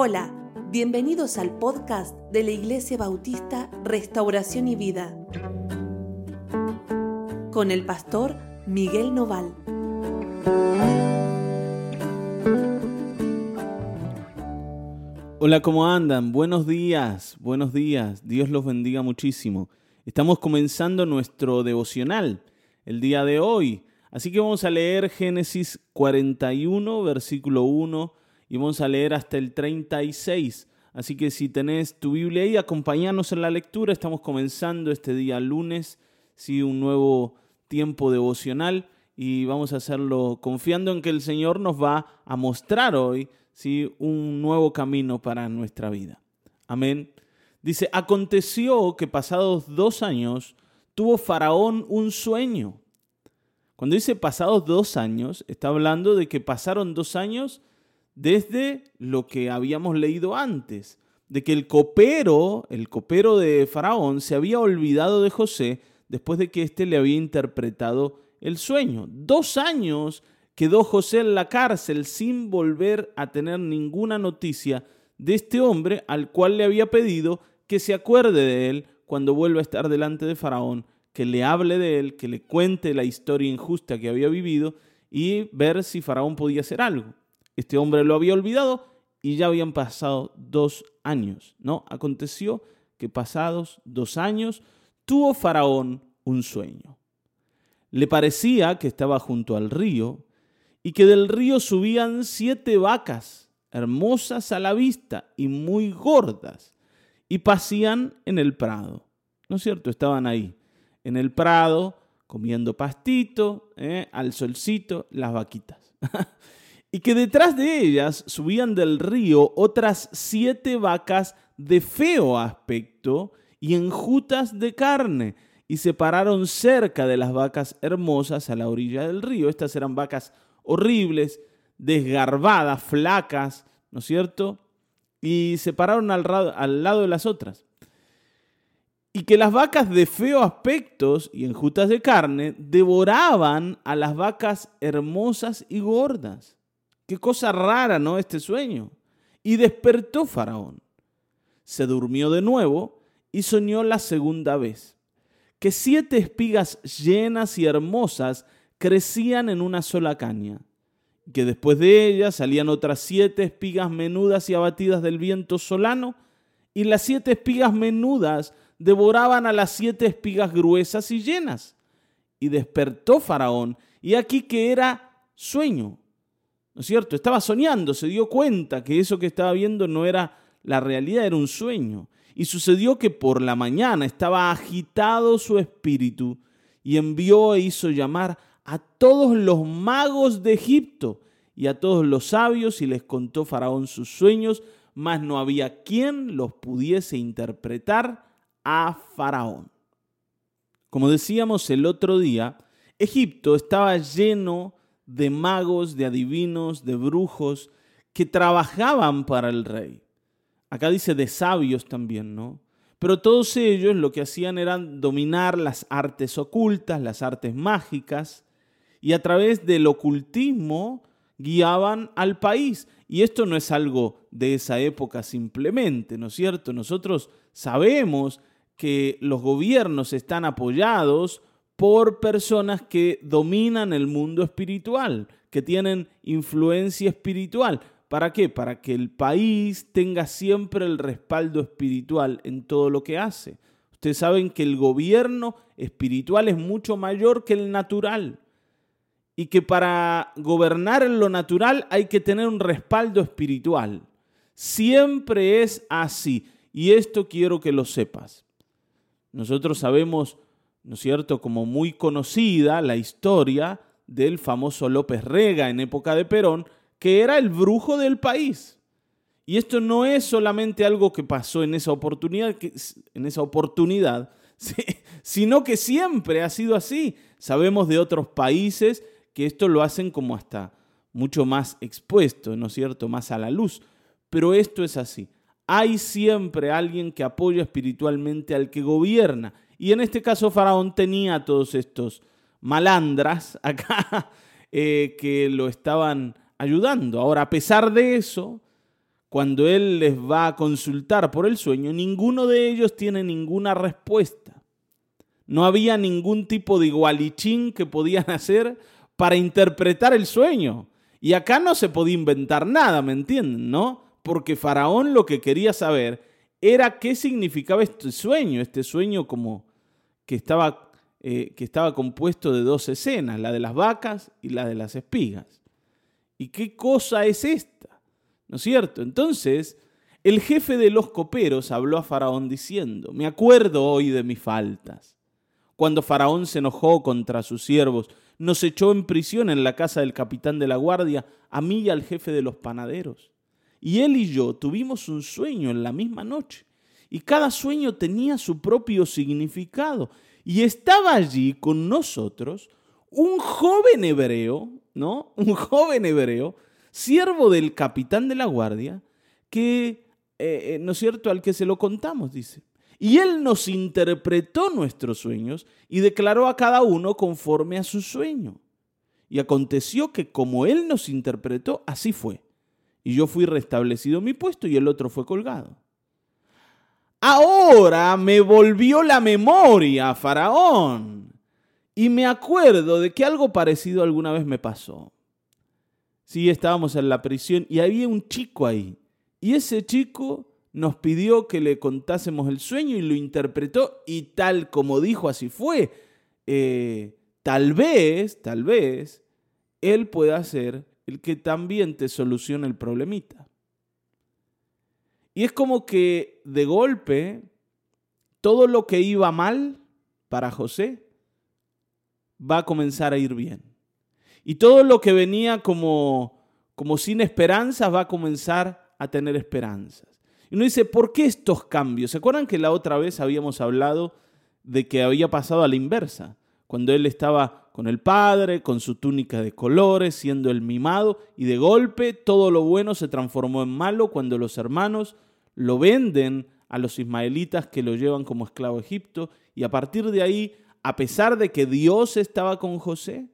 Hola, bienvenidos al podcast de la Iglesia Bautista Restauración y Vida con el pastor Miguel Noval. Hola, ¿cómo andan? Buenos días, buenos días. Dios los bendiga muchísimo. Estamos comenzando nuestro devocional el día de hoy. Así que vamos a leer Génesis 41, versículo 1, y vamos a leer hasta el 36. Así que si tenés tu Biblia ahí, acompáñanos en la lectura. Estamos comenzando este día lunes, sí, un nuevo tiempo devocional y vamos a hacerlo confiando en que el Señor nos va a mostrar hoy ¿sí? un nuevo camino para nuestra vida. Amén. Dice, aconteció que pasados dos años tuvo Faraón un sueño. Cuando dice pasados dos años, está hablando de que pasaron dos años desde lo que habíamos leído antes, de que el copero, el copero de Faraón, se había olvidado de José después de que éste le había interpretado el sueño. Dos años quedó José en la cárcel sin volver a tener ninguna noticia de este hombre al cual le había pedido que se acuerde de él cuando vuelva a estar delante de Faraón, que le hable de él, que le cuente la historia injusta que había vivido y ver si Faraón podía hacer algo. Este hombre lo había olvidado y ya habían pasado dos años, ¿no? Aconteció que pasados dos años tuvo Faraón un sueño. Le parecía que estaba junto al río y que del río subían siete vacas, hermosas a la vista y muy gordas, y pasían en el prado. ¿No es cierto? Estaban ahí, en el prado, comiendo pastito, ¿eh? al solcito, las vaquitas. y que detrás de ellas subían del río otras siete vacas de feo aspecto y enjutas de carne, y se pararon cerca de las vacas hermosas a la orilla del río. Estas eran vacas horribles, desgarbadas, flacas, ¿no es cierto? Y se pararon al, al lado de las otras. Y que las vacas de feo aspectos y enjutas de carne devoraban a las vacas hermosas y gordas. Qué cosa rara, ¿no? Este sueño. Y despertó Faraón. Se durmió de nuevo y soñó la segunda vez que siete espigas llenas y hermosas crecían en una sola caña, que después de ellas salían otras siete espigas menudas y abatidas del viento solano, y las siete espigas menudas devoraban a las siete espigas gruesas y llenas. Y despertó Faraón, y aquí que era sueño. ¿No es cierto? Estaba soñando, se dio cuenta que eso que estaba viendo no era la realidad, era un sueño. Y sucedió que por la mañana estaba agitado su espíritu y envió e hizo llamar a todos los magos de Egipto y a todos los sabios y les contó Faraón sus sueños, mas no había quien los pudiese interpretar a Faraón. Como decíamos el otro día, Egipto estaba lleno de magos, de adivinos, de brujos que trabajaban para el rey. Acá dice de sabios también, ¿no? Pero todos ellos lo que hacían era dominar las artes ocultas, las artes mágicas, y a través del ocultismo guiaban al país. Y esto no es algo de esa época simplemente, ¿no es cierto? Nosotros sabemos que los gobiernos están apoyados por personas que dominan el mundo espiritual, que tienen influencia espiritual. ¿Para qué? Para que el país tenga siempre el respaldo espiritual en todo lo que hace. Ustedes saben que el gobierno espiritual es mucho mayor que el natural y que para gobernar en lo natural hay que tener un respaldo espiritual. Siempre es así y esto quiero que lo sepas. Nosotros sabemos, ¿no es cierto?, como muy conocida la historia del famoso López Rega en época de Perón, que era el brujo del país. Y esto no es solamente algo que pasó en esa oportunidad, en esa oportunidad sino que siempre ha sido así. Sabemos de otros países que esto lo hacen como hasta mucho más expuesto, ¿no es cierto?, más a la luz. Pero esto es así. Hay siempre alguien que apoya espiritualmente al que gobierna. Y en este caso Faraón tenía todos estos malandras acá eh, que lo estaban ayudando. Ahora, a pesar de eso, cuando él les va a consultar por el sueño, ninguno de ellos tiene ninguna respuesta. No había ningún tipo de igualichín que podían hacer para interpretar el sueño. Y acá no se podía inventar nada, ¿me entienden? ¿No? Porque Faraón lo que quería saber era qué significaba este sueño, este sueño como que estaba, eh, que estaba compuesto de dos escenas, la de las vacas y la de las espigas. ¿Y qué cosa es esta? ¿No es cierto? Entonces, el jefe de los coperos habló a Faraón diciendo, me acuerdo hoy de mis faltas. Cuando Faraón se enojó contra sus siervos, nos echó en prisión en la casa del capitán de la guardia, a mí y al jefe de los panaderos. Y él y yo tuvimos un sueño en la misma noche, y cada sueño tenía su propio significado. Y estaba allí con nosotros un joven hebreo, ¿no? Un joven hebreo, siervo del capitán de la guardia, que, eh, eh, ¿no es cierto?, al que se lo contamos, dice. Y Él nos interpretó nuestros sueños y declaró a cada uno conforme a su sueño. Y aconteció que como Él nos interpretó, así fue. Y yo fui restablecido en mi puesto y el otro fue colgado. Ahora me volvió la memoria, Faraón, y me acuerdo de que algo parecido alguna vez me pasó. Sí, estábamos en la prisión y había un chico ahí. Y ese chico nos pidió que le contásemos el sueño y lo interpretó y tal como dijo, así fue. Eh, tal vez, tal vez, él pueda ser el que también te solucione el problemita. Y es como que de golpe todo lo que iba mal para José va a comenzar a ir bien. Y todo lo que venía como, como sin esperanzas va a comenzar a tener esperanzas. Y uno dice, ¿por qué estos cambios? ¿Se acuerdan que la otra vez habíamos hablado de que había pasado a la inversa? Cuando él estaba con el padre, con su túnica de colores, siendo el mimado, y de golpe todo lo bueno se transformó en malo cuando los hermanos lo venden a los ismaelitas que lo llevan como esclavo a Egipto, y a partir de ahí, a pesar de que Dios estaba con José,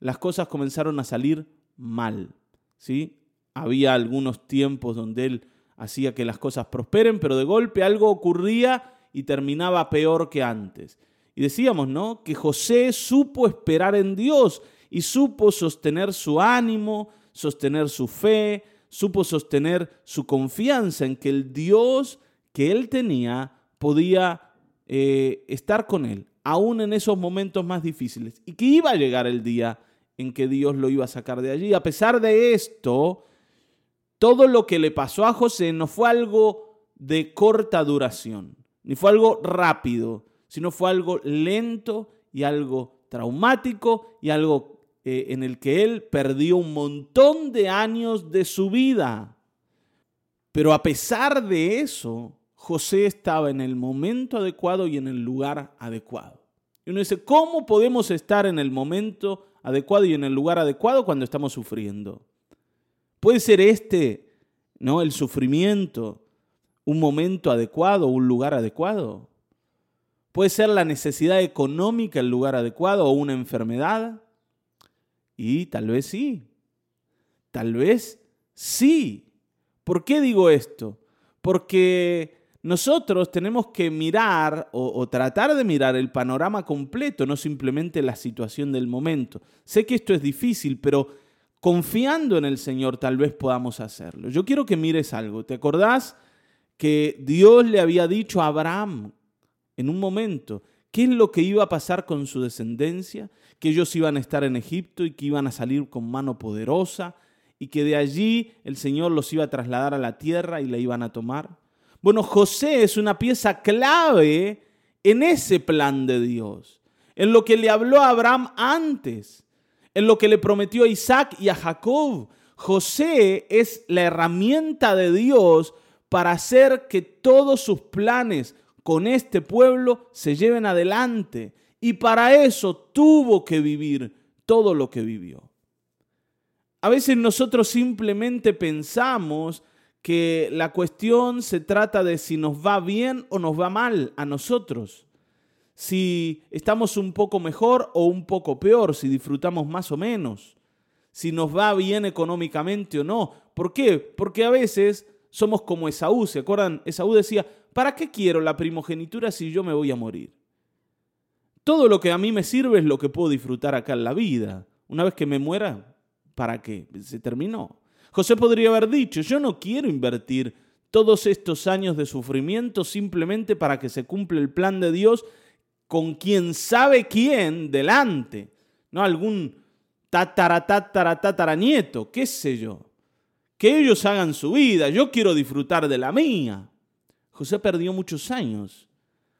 las cosas comenzaron a salir mal. ¿sí? Había algunos tiempos donde él hacía que las cosas prosperen, pero de golpe algo ocurría y terminaba peor que antes. Y decíamos, ¿no? Que José supo esperar en Dios y supo sostener su ánimo, sostener su fe, supo sostener su confianza en que el Dios que él tenía podía eh, estar con él, aún en esos momentos más difíciles, y que iba a llegar el día en que Dios lo iba a sacar de allí. A pesar de esto, todo lo que le pasó a José no fue algo de corta duración, ni fue algo rápido, sino fue algo lento y algo traumático y algo eh, en el que él perdió un montón de años de su vida. Pero a pesar de eso, José estaba en el momento adecuado y en el lugar adecuado. Y uno dice, ¿cómo podemos estar en el momento adecuado y en el lugar adecuado cuando estamos sufriendo? Puede ser este, ¿no? El sufrimiento, un momento adecuado, un lugar adecuado. Puede ser la necesidad económica el lugar adecuado o una enfermedad. Y tal vez sí. Tal vez sí. ¿Por qué digo esto? Porque nosotros tenemos que mirar o, o, tratar de mirar el panorama completo, no simplemente la situación del momento. Sé que esto es difícil, pero confiando en el Señor tal vez podamos hacerlo. Yo quiero que mires algo. ¿Te acordás que Dios le había dicho a Abraham en un momento qué es lo que iba a pasar con su descendencia? Que ellos iban a estar en Egipto y que iban a salir con mano poderosa y que de allí el Señor los iba a trasladar a la tierra y la iban a tomar. Bueno, José es una pieza clave en ese plan de Dios, en lo que le habló a Abraham antes en lo que le prometió a Isaac y a Jacob. José es la herramienta de Dios para hacer que todos sus planes con este pueblo se lleven adelante. Y para eso tuvo que vivir todo lo que vivió. A veces nosotros simplemente pensamos que la cuestión se trata de si nos va bien o nos va mal a nosotros si estamos un poco mejor o un poco peor, si disfrutamos más o menos, si nos va bien económicamente o no. ¿Por qué? Porque a veces somos como Esaú, ¿se acuerdan? Esaú decía, ¿para qué quiero la primogenitura si yo me voy a morir? Todo lo que a mí me sirve es lo que puedo disfrutar acá en la vida. Una vez que me muera, ¿para qué? Se terminó. José podría haber dicho, yo no quiero invertir todos estos años de sufrimiento simplemente para que se cumpla el plan de Dios con quien sabe quién delante, ¿no? Algún tatara, tatara, nieto, qué sé yo. Que ellos hagan su vida, yo quiero disfrutar de la mía. José perdió muchos años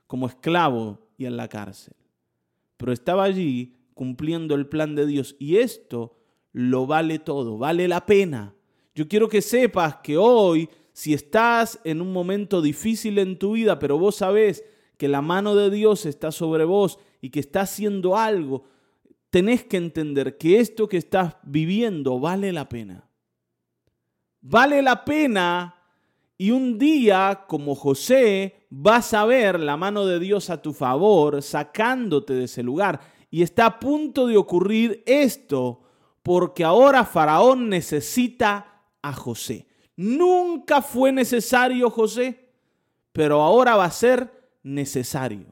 como esclavo y en la cárcel, pero estaba allí cumpliendo el plan de Dios y esto lo vale todo, vale la pena. Yo quiero que sepas que hoy, si estás en un momento difícil en tu vida, pero vos sabés que la mano de Dios está sobre vos y que está haciendo algo, tenés que entender que esto que estás viviendo vale la pena. Vale la pena y un día, como José, vas a ver la mano de Dios a tu favor, sacándote de ese lugar. Y está a punto de ocurrir esto, porque ahora Faraón necesita a José. Nunca fue necesario José, pero ahora va a ser necesario.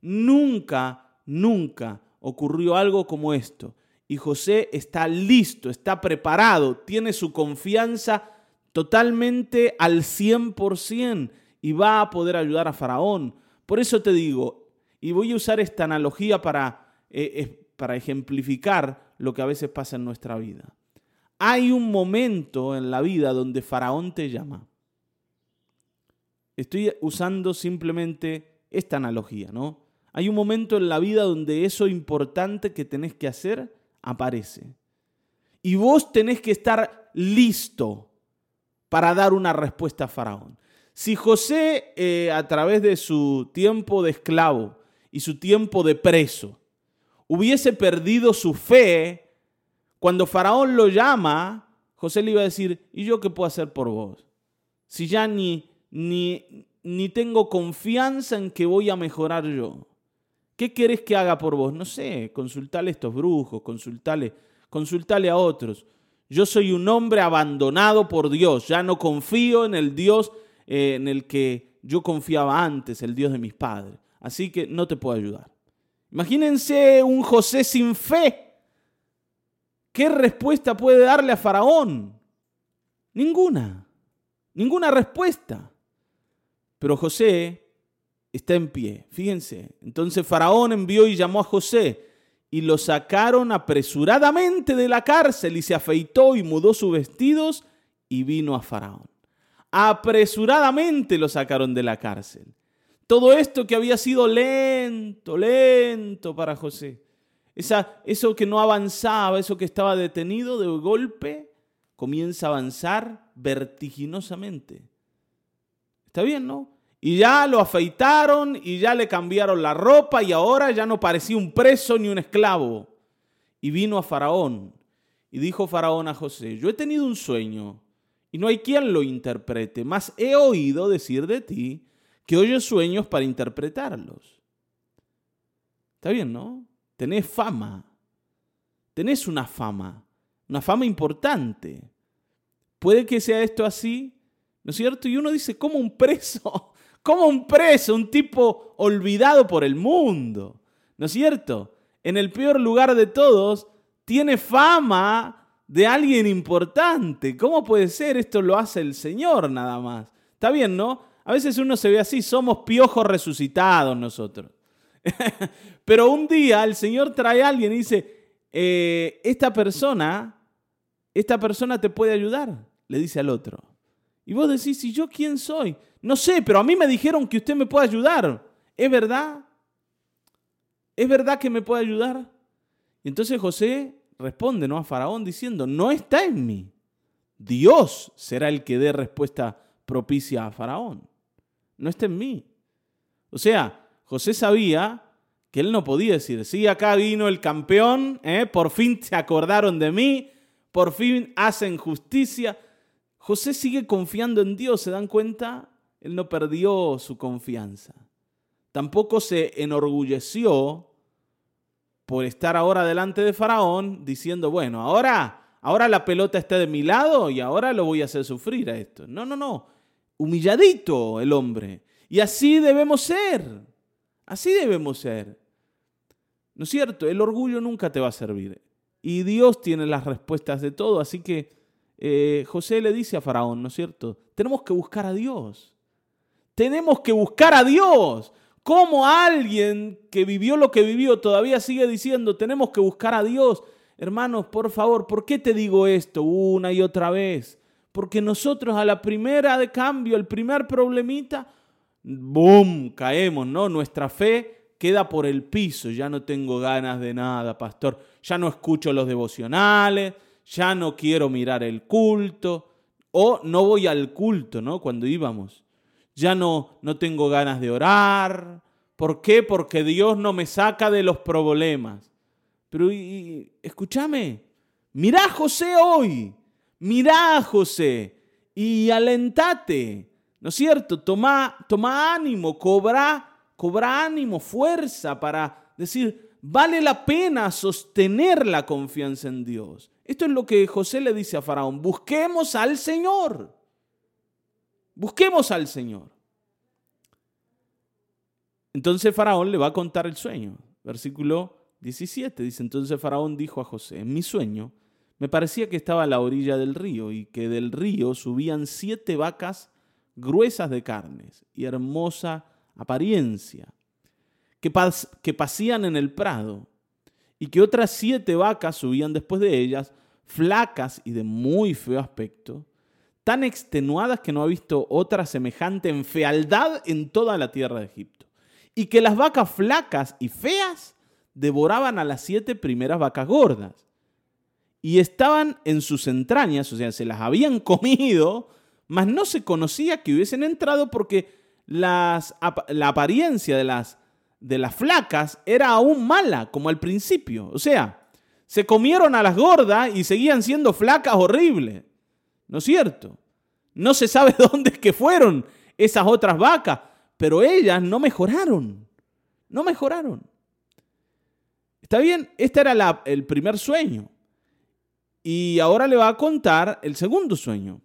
Nunca, nunca ocurrió algo como esto. Y José está listo, está preparado, tiene su confianza totalmente al 100% y va a poder ayudar a Faraón. Por eso te digo, y voy a usar esta analogía para, eh, para ejemplificar lo que a veces pasa en nuestra vida. Hay un momento en la vida donde Faraón te llama. Estoy usando simplemente esta analogía, ¿no? Hay un momento en la vida donde eso importante que tenés que hacer aparece. Y vos tenés que estar listo para dar una respuesta a Faraón. Si José, eh, a través de su tiempo de esclavo y su tiempo de preso, hubiese perdido su fe, cuando Faraón lo llama, José le iba a decir, ¿y yo qué puedo hacer por vos? Si ya ni, ni, ni tengo confianza en que voy a mejorar yo. ¿Qué querés que haga por vos? No sé, consultale a estos brujos, consultale, consultale a otros. Yo soy un hombre abandonado por Dios, ya no confío en el Dios eh, en el que yo confiaba antes, el Dios de mis padres. Así que no te puedo ayudar. Imagínense un José sin fe. ¿Qué respuesta puede darle a Faraón? Ninguna. Ninguna respuesta. Pero José está en pie. Fíjense. Entonces Faraón envió y llamó a José y lo sacaron apresuradamente de la cárcel y se afeitó y mudó sus vestidos y vino a Faraón. Apresuradamente lo sacaron de la cárcel. Todo esto que había sido lento, lento para José. Esa, eso que no avanzaba, eso que estaba detenido de golpe, comienza a avanzar vertiginosamente. ¿Está bien, no? Y ya lo afeitaron y ya le cambiaron la ropa y ahora ya no parecía un preso ni un esclavo. Y vino a Faraón y dijo Faraón a José, yo he tenido un sueño y no hay quien lo interprete, mas he oído decir de ti que oyes sueños para interpretarlos. Está bien, ¿no? Tenés fama, tenés una fama, una fama importante. Puede que sea esto así, ¿no es cierto? Y uno dice, ¿cómo un preso como un preso, un tipo olvidado por el mundo. ¿No es cierto? En el peor lugar de todos, tiene fama de alguien importante. ¿Cómo puede ser? Esto lo hace el Señor nada más. Está bien, ¿no? A veces uno se ve así, somos piojos resucitados nosotros. Pero un día el Señor trae a alguien y dice, eh, esta persona, esta persona te puede ayudar, le dice al otro. Y vos decís, ¿y yo quién soy? No sé, pero a mí me dijeron que usted me puede ayudar. ¿Es verdad? ¿Es verdad que me puede ayudar? Y entonces José responde ¿no? a Faraón diciendo, no está en mí. Dios será el que dé respuesta propicia a Faraón. No está en mí. O sea, José sabía que él no podía decir, sí, acá vino el campeón, ¿eh? por fin se acordaron de mí, por fin hacen justicia. José sigue confiando en Dios, ¿se dan cuenta? Él no perdió su confianza. Tampoco se enorgulleció por estar ahora delante de Faraón diciendo, bueno, ahora, ahora la pelota está de mi lado y ahora lo voy a hacer sufrir a esto. No, no, no. Humilladito el hombre. Y así debemos ser. Así debemos ser. ¿No es cierto? El orgullo nunca te va a servir. Y Dios tiene las respuestas de todo. Así que eh, José le dice a Faraón, ¿no es cierto? Tenemos que buscar a Dios. Tenemos que buscar a Dios. ¿Cómo alguien que vivió lo que vivió todavía sigue diciendo, tenemos que buscar a Dios? Hermanos, por favor, ¿por qué te digo esto una y otra vez? Porque nosotros a la primera de cambio, el primer problemita, ¡boom! caemos, ¿no? Nuestra fe queda por el piso, ya no tengo ganas de nada, pastor, ya no escucho los devocionales, ya no quiero mirar el culto, o no voy al culto, ¿no? Cuando íbamos ya no, no tengo ganas de orar. ¿Por qué? Porque Dios no me saca de los problemas. Pero escúchame, mirá a José hoy, mirá a José y alentate, ¿no es cierto? Toma, toma ánimo, cobra, cobra ánimo, fuerza para decir, vale la pena sostener la confianza en Dios. Esto es lo que José le dice a Faraón, busquemos al Señor. Busquemos al Señor. Entonces Faraón le va a contar el sueño. Versículo 17 dice, entonces Faraón dijo a José, en mi sueño me parecía que estaba a la orilla del río y que del río subían siete vacas gruesas de carnes y hermosa apariencia, que, que pasían en el prado, y que otras siete vacas subían después de ellas, flacas y de muy feo aspecto, tan extenuadas que no ha visto otra semejante en fealdad en toda la tierra de Egipto. Y que las vacas flacas y feas devoraban a las siete primeras vacas gordas. Y estaban en sus entrañas, o sea, se las habían comido, mas no se conocía que hubiesen entrado porque las, la apariencia de las, de las flacas era aún mala, como al principio. O sea, se comieron a las gordas y seguían siendo flacas horribles. ¿No es cierto? No se sabe dónde que fueron esas otras vacas, pero ellas no mejoraron. No mejoraron. Está bien, este era el primer sueño. Y ahora le va a contar el segundo sueño.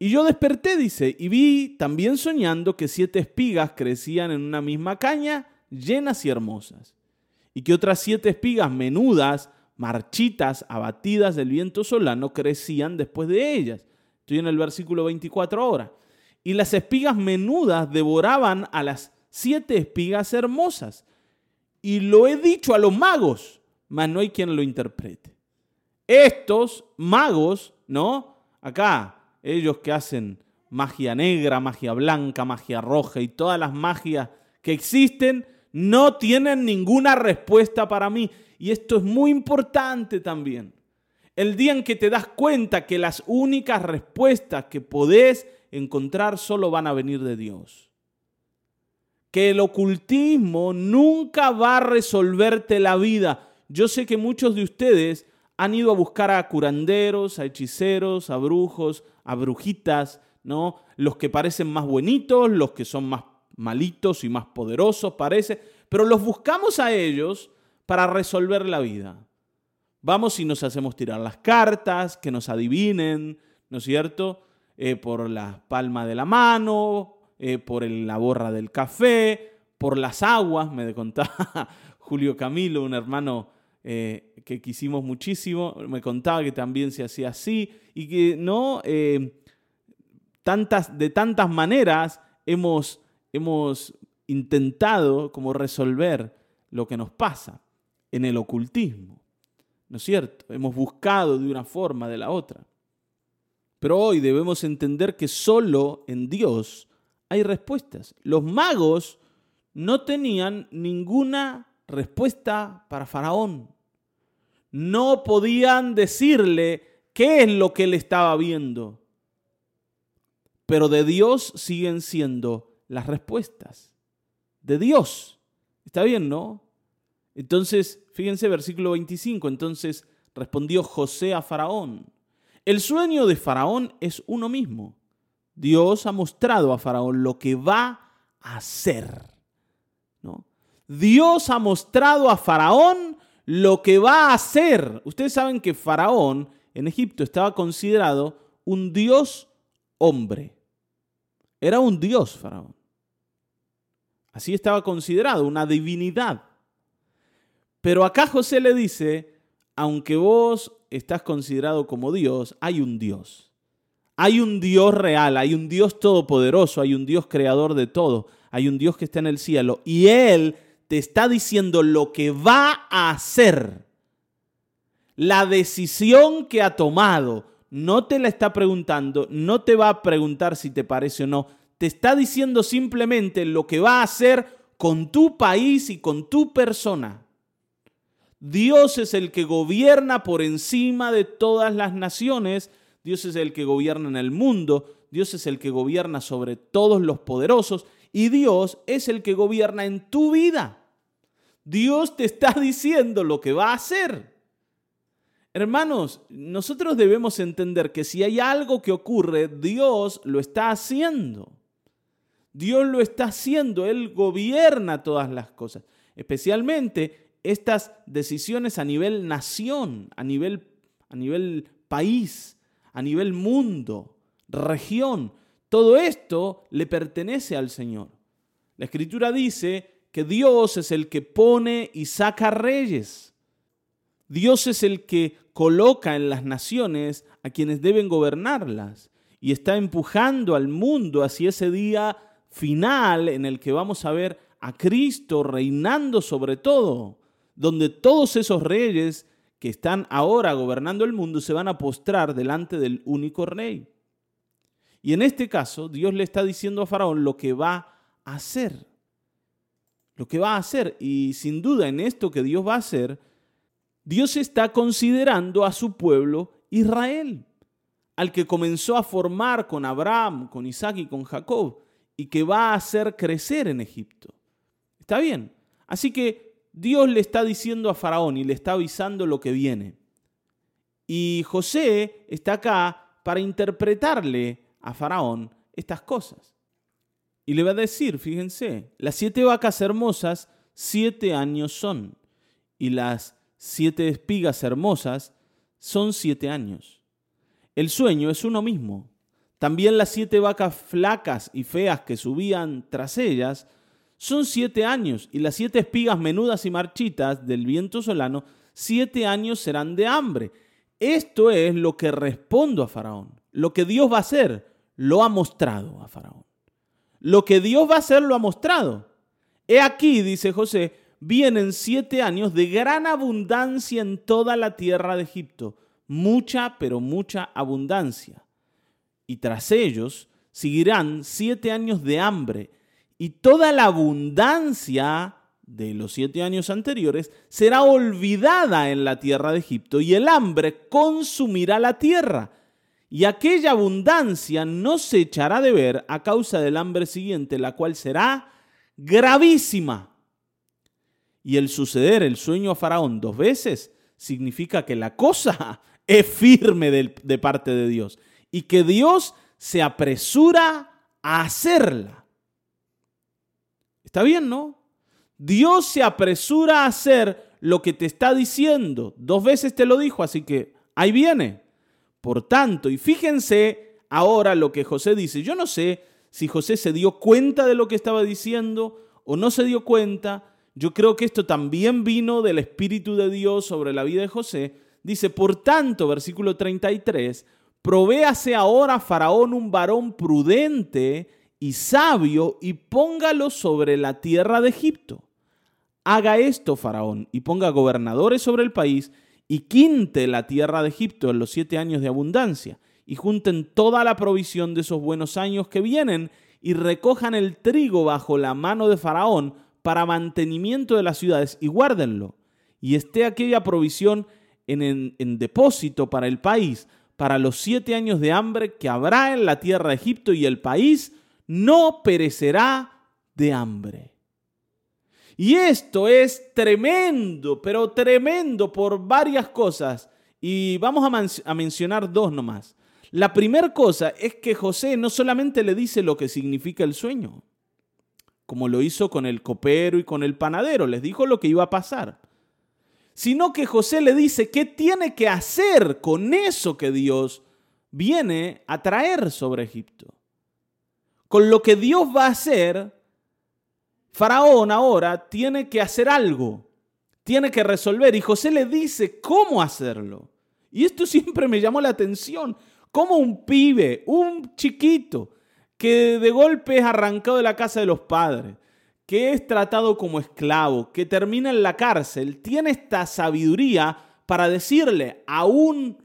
Y yo desperté, dice, y vi también soñando que siete espigas crecían en una misma caña, llenas y hermosas. Y que otras siete espigas menudas, marchitas, abatidas del viento solano, crecían después de ellas. Estoy en el versículo 24 ahora. Y las espigas menudas devoraban a las siete espigas hermosas. Y lo he dicho a los magos, mas no hay quien lo interprete. Estos magos, ¿no? Acá, ellos que hacen magia negra, magia blanca, magia roja y todas las magias que existen, no tienen ninguna respuesta para mí. Y esto es muy importante también. El día en que te das cuenta que las únicas respuestas que podés encontrar solo van a venir de Dios. Que el ocultismo nunca va a resolverte la vida. Yo sé que muchos de ustedes han ido a buscar a curanderos, a hechiceros, a brujos, a brujitas, ¿no? Los que parecen más buenitos, los que son más malitos y más poderosos, parece, pero los buscamos a ellos para resolver la vida. Vamos y nos hacemos tirar las cartas, que nos adivinen, ¿no es cierto? Eh, por la palma de la mano, eh, por la borra del café, por las aguas, me contaba Julio Camilo, un hermano eh, que quisimos muchísimo, me contaba que también se hacía así y que no tantas, de tantas maneras hemos, hemos intentado como resolver lo que nos pasa en el ocultismo. ¿No es cierto? Hemos buscado de una forma, de la otra. Pero hoy debemos entender que solo en Dios hay respuestas. Los magos no tenían ninguna respuesta para Faraón. No podían decirle qué es lo que él estaba viendo. Pero de Dios siguen siendo las respuestas. De Dios. Está bien, ¿no? Entonces, fíjense versículo 25, entonces respondió José a Faraón. El sueño de Faraón es uno mismo. Dios ha mostrado a Faraón lo que va a hacer. ¿no? Dios ha mostrado a Faraón lo que va a hacer. Ustedes saben que Faraón en Egipto estaba considerado un dios hombre. Era un dios, Faraón. Así estaba considerado, una divinidad. Pero acá José le dice, aunque vos estás considerado como Dios, hay un Dios. Hay un Dios real, hay un Dios todopoderoso, hay un Dios creador de todo, hay un Dios que está en el cielo y Él te está diciendo lo que va a hacer. La decisión que ha tomado, no te la está preguntando, no te va a preguntar si te parece o no, te está diciendo simplemente lo que va a hacer con tu país y con tu persona. Dios es el que gobierna por encima de todas las naciones, Dios es el que gobierna en el mundo, Dios es el que gobierna sobre todos los poderosos y Dios es el que gobierna en tu vida. Dios te está diciendo lo que va a hacer. Hermanos, nosotros debemos entender que si hay algo que ocurre, Dios lo está haciendo. Dios lo está haciendo, Él gobierna todas las cosas, especialmente estas decisiones a nivel nación, a nivel, a nivel país, a nivel mundo, región. Todo esto le pertenece al Señor. La Escritura dice que Dios es el que pone y saca reyes. Dios es el que coloca en las naciones a quienes deben gobernarlas y está empujando al mundo hacia ese día final en el que vamos a ver a Cristo reinando sobre todo donde todos esos reyes que están ahora gobernando el mundo se van a postrar delante del único rey. Y en este caso, Dios le está diciendo a Faraón lo que va a hacer. Lo que va a hacer. Y sin duda en esto que Dios va a hacer, Dios está considerando a su pueblo Israel, al que comenzó a formar con Abraham, con Isaac y con Jacob, y que va a hacer crecer en Egipto. ¿Está bien? Así que Dios le está diciendo a Faraón y le está avisando lo que viene. Y José está acá para interpretarle a Faraón estas cosas. Y le va a decir, fíjense, las siete vacas hermosas, siete años son. Y las siete espigas hermosas son siete años. El sueño es uno mismo. También las siete vacas flacas y feas que subían tras ellas son siete años, y las siete espigas menudas y marchitas del viento solano, siete años serán de hambre. Esto es lo que respondo a Faraón. Lo que Dios va a hacer, lo ha mostrado a Faraón. Lo que Dios va a hacer, lo ha mostrado. He aquí, dice José, vienen siete años de gran abundancia en toda la tierra de Egipto. Mucha, pero mucha abundancia. Y tras ellos seguirán siete años de hambre y toda la abundancia de los siete años anteriores será olvidada en la tierra de Egipto y el hambre consumirá la tierra. Y aquella abundancia no se echará de ver a causa del hambre siguiente, la cual será gravísima. Y el suceder el sueño a Faraón dos veces significa que la cosa es firme de, parte de Dios y que Dios se apresura a hacerla. Está bien, ¿no? Dios se apresura a hacer lo que te está diciendo. Dos veces te lo dijo, así que ahí viene. Por tanto, y fíjense ahora lo que José dice. Yo no sé si José se dio cuenta de lo que estaba diciendo o no se dio cuenta. Yo creo que esto también vino del Espíritu de Dios sobre la vida de José. Dice, por tanto, versículo 33, provéase ahora Faraón un varón prudente y sabio y póngalo sobre la tierra de Egipto. Haga esto, Faraón, y ponga gobernadores sobre el país y quinte la tierra de Egipto en los siete años de abundancia, y junten toda la provisión de esos buenos años que vienen, y recojan el trigo bajo la mano de Faraón para mantenimiento de las ciudades, y guárdenlo. Y esté aquella provisión en, en depósito para el país, para los siete años de hambre que habrá en la tierra de Egipto, y el país no perecerá de hambre. Y esto es tremendo, pero tremendo por varias cosas. Y vamos a, mencionar dos nomás. La primera cosa es que José no solamente le dice lo que significa el sueño, como lo hizo con el copero y con el panadero, les dijo lo que iba a pasar, sino que José le dice qué tiene que hacer con eso que Dios viene a traer sobre Egipto. Con lo que Dios va a hacer, Faraón ahora tiene que hacer algo, tiene que resolver y José le dice cómo hacerlo. Y esto siempre me llamó la atención, cómo un pibe, un chiquito, que de golpe es arrancado de la casa de los padres, que es tratado como esclavo, que termina en la cárcel, tiene esta sabiduría para decirle a un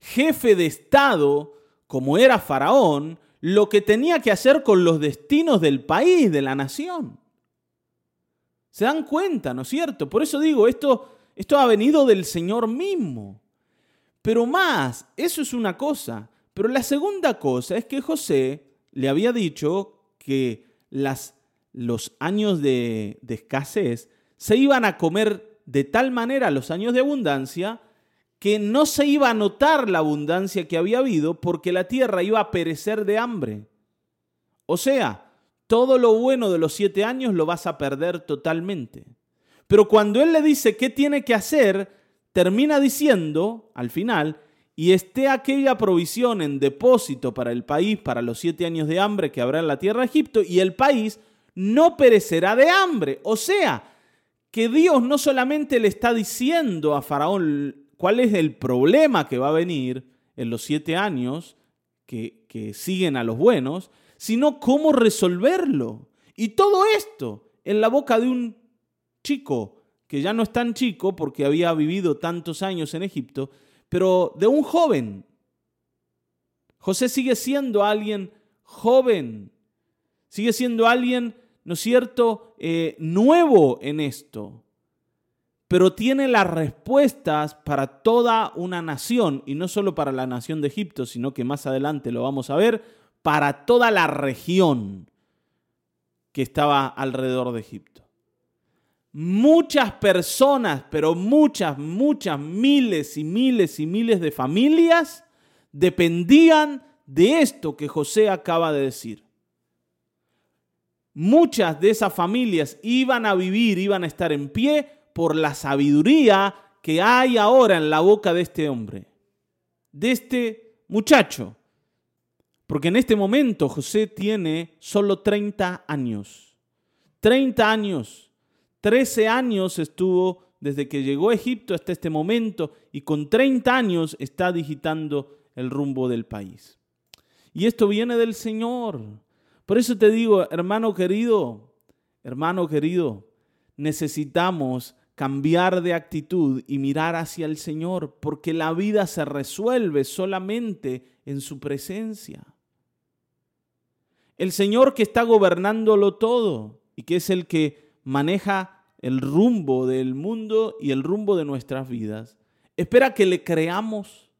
jefe de Estado, como era Faraón, lo que tenía que hacer con los destinos del país, de la nación. ¿Se dan cuenta, no es cierto? Por eso digo, esto, esto ha venido del Señor mismo. Pero más, eso es una cosa. Pero la segunda cosa es que José le había dicho que las los años de, escasez se iban a comer de tal manera los años de abundancia que no se iba a notar la abundancia que había habido porque la tierra iba a perecer de hambre. O sea, todo lo bueno de los siete años lo vas a perder totalmente. Pero cuando él le dice qué tiene que hacer, termina diciendo, al final, y esté aquella provisión en depósito para el país para los siete años de hambre que habrá en la tierra de Egipto, y el país no perecerá de hambre. O sea, que Dios no solamente le está diciendo a Faraón cuál es el problema que va a venir en los siete años que, siguen a los buenos, sino cómo resolverlo. Y todo esto en la boca de un chico, que ya no es tan chico porque había vivido tantos años en Egipto, pero de un joven. José sigue siendo alguien joven, sigue siendo alguien ¿no es cierto?, eh, nuevo en esto, pero tiene las respuestas para toda una nación, y no solo para la nación de Egipto, sino que más adelante lo vamos a ver, para toda la región que estaba alrededor de Egipto. Muchas personas, pero muchas, muchas, miles y miles y miles de familias dependían de esto que José acaba de decir muchas de esas familias iban a vivir, iban a estar en pie por la sabiduría que hay ahora en la boca de este hombre, de este muchacho. Porque en este momento José tiene solo 30 años. 30 años. 13 años estuvo desde que llegó a Egipto hasta este momento y con 30 años está digitando el rumbo del país. Y esto viene del Señor. Por eso te digo, hermano querido, hermano querido, necesitamos cambiar de actitud y mirar hacia el Señor, porque la vida se resuelve solamente en su presencia. El Señor que está gobernándolo todo y que es el que maneja el rumbo del mundo y el rumbo de nuestras vidas, espera que le creamos,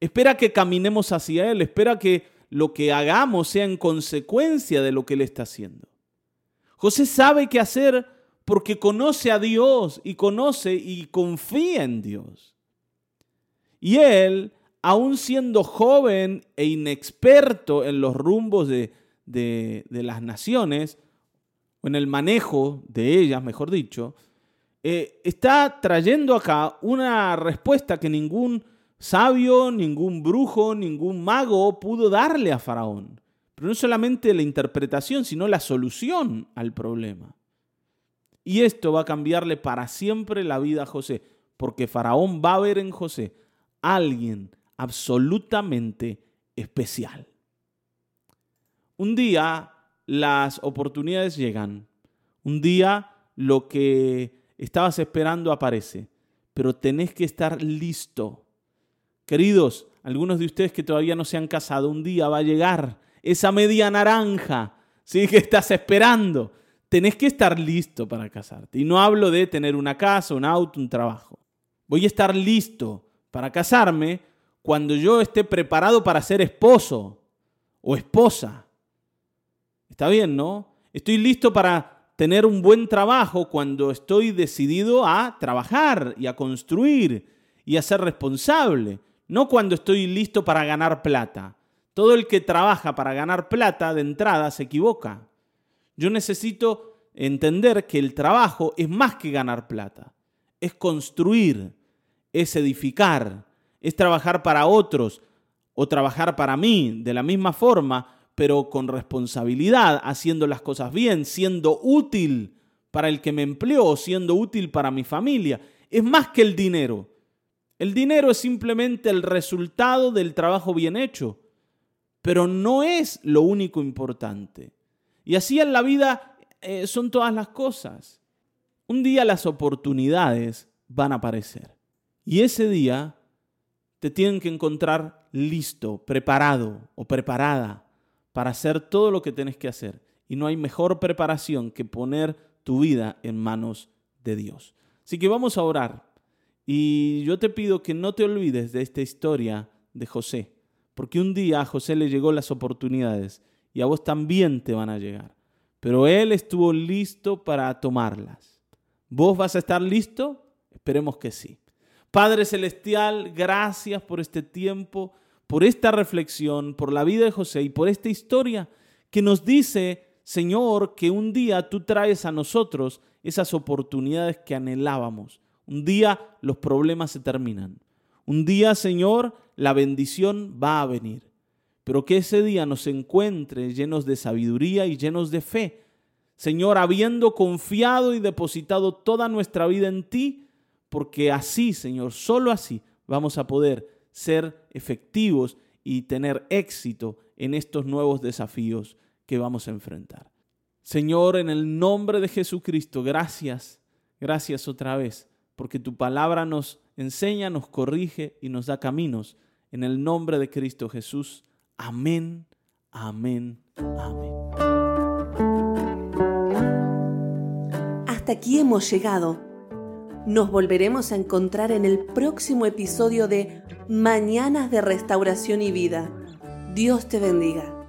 espera que caminemos hacia Él, espera que lo que hagamos sea en consecuencia de lo que Él está haciendo. José sabe qué hacer porque conoce a Dios y conoce y confía en Dios. Y él, aun siendo joven e inexperto en los rumbos de, las naciones, o en el manejo de ellas, mejor dicho, eh, está trayendo acá una respuesta que ningún sabio, ningún brujo, ningún mago pudo darle a Faraón. Pero no solamente la interpretación, sino la solución al problema. Y esto va a cambiarle para siempre la vida a José, porque Faraón va a ver en José alguien absolutamente especial. Un día las oportunidades llegan, un día lo que estabas esperando aparece, pero tenés que estar listo Queridos, algunos de ustedes que todavía no se han casado, un día va a llegar esa media naranja, ¿sí? Que estás esperando. Tenés que estar listo para casarte. Y no hablo de tener una casa, un auto, un trabajo. Voy a estar listo para casarme cuando yo esté preparado para ser esposo o esposa. Está bien, ¿no? Estoy listo para tener un buen trabajo cuando estoy decidido a trabajar y a construir y a ser responsable no cuando estoy listo para ganar plata. Todo el que trabaja para ganar plata de entrada se equivoca. Yo necesito entender que el trabajo es más que ganar plata. es construir, es edificar, es trabajar para otros o trabajar para mí de la misma forma, pero con responsabilidad, haciendo las cosas bien, siendo útil para el que me empleó, siendo útil para mi familia. Es más que el dinero. El dinero es simplemente el resultado del trabajo bien hecho, pero no es lo único importante. Y así en la vida eh, son todas las cosas. Un día las oportunidades van a aparecer. Y ese día te tienen que encontrar listo, preparado o preparada para hacer todo lo que tienes que hacer. Y no hay mejor preparación que poner tu vida en manos de Dios. Así que vamos a orar. Y yo te pido que no te olvides de esta historia de José, porque un día a José le llegó las oportunidades y a vos también te van a llegar. Pero él estuvo listo para tomarlas. ¿Vos vas a estar listo? Esperemos que sí. Padre Celestial, gracias por este tiempo, por esta reflexión, por la vida de José y por esta historia que nos dice, Señor, que un día tú traes a nosotros esas oportunidades que anhelábamos. Un día los problemas se terminan. Un día, Señor, la bendición va a venir pero que ese día nos encuentre llenos de sabiduría y llenos de fe. Señor, habiendo confiado y depositado toda nuestra vida en ti, porque así, Señor, solo así vamos a poder ser efectivos y tener éxito en estos nuevos desafíos que vamos a enfrentar. Señor, en el nombre de Jesucristo, gracias, gracias otra vez, porque tu palabra nos enseña, nos corrige y nos da caminos. En el nombre de Cristo Jesús. Amén, amén, amén. Hasta aquí hemos llegado. Nos volveremos a encontrar en el próximo episodio de Mañanas de Restauración y Vida. Dios te bendiga.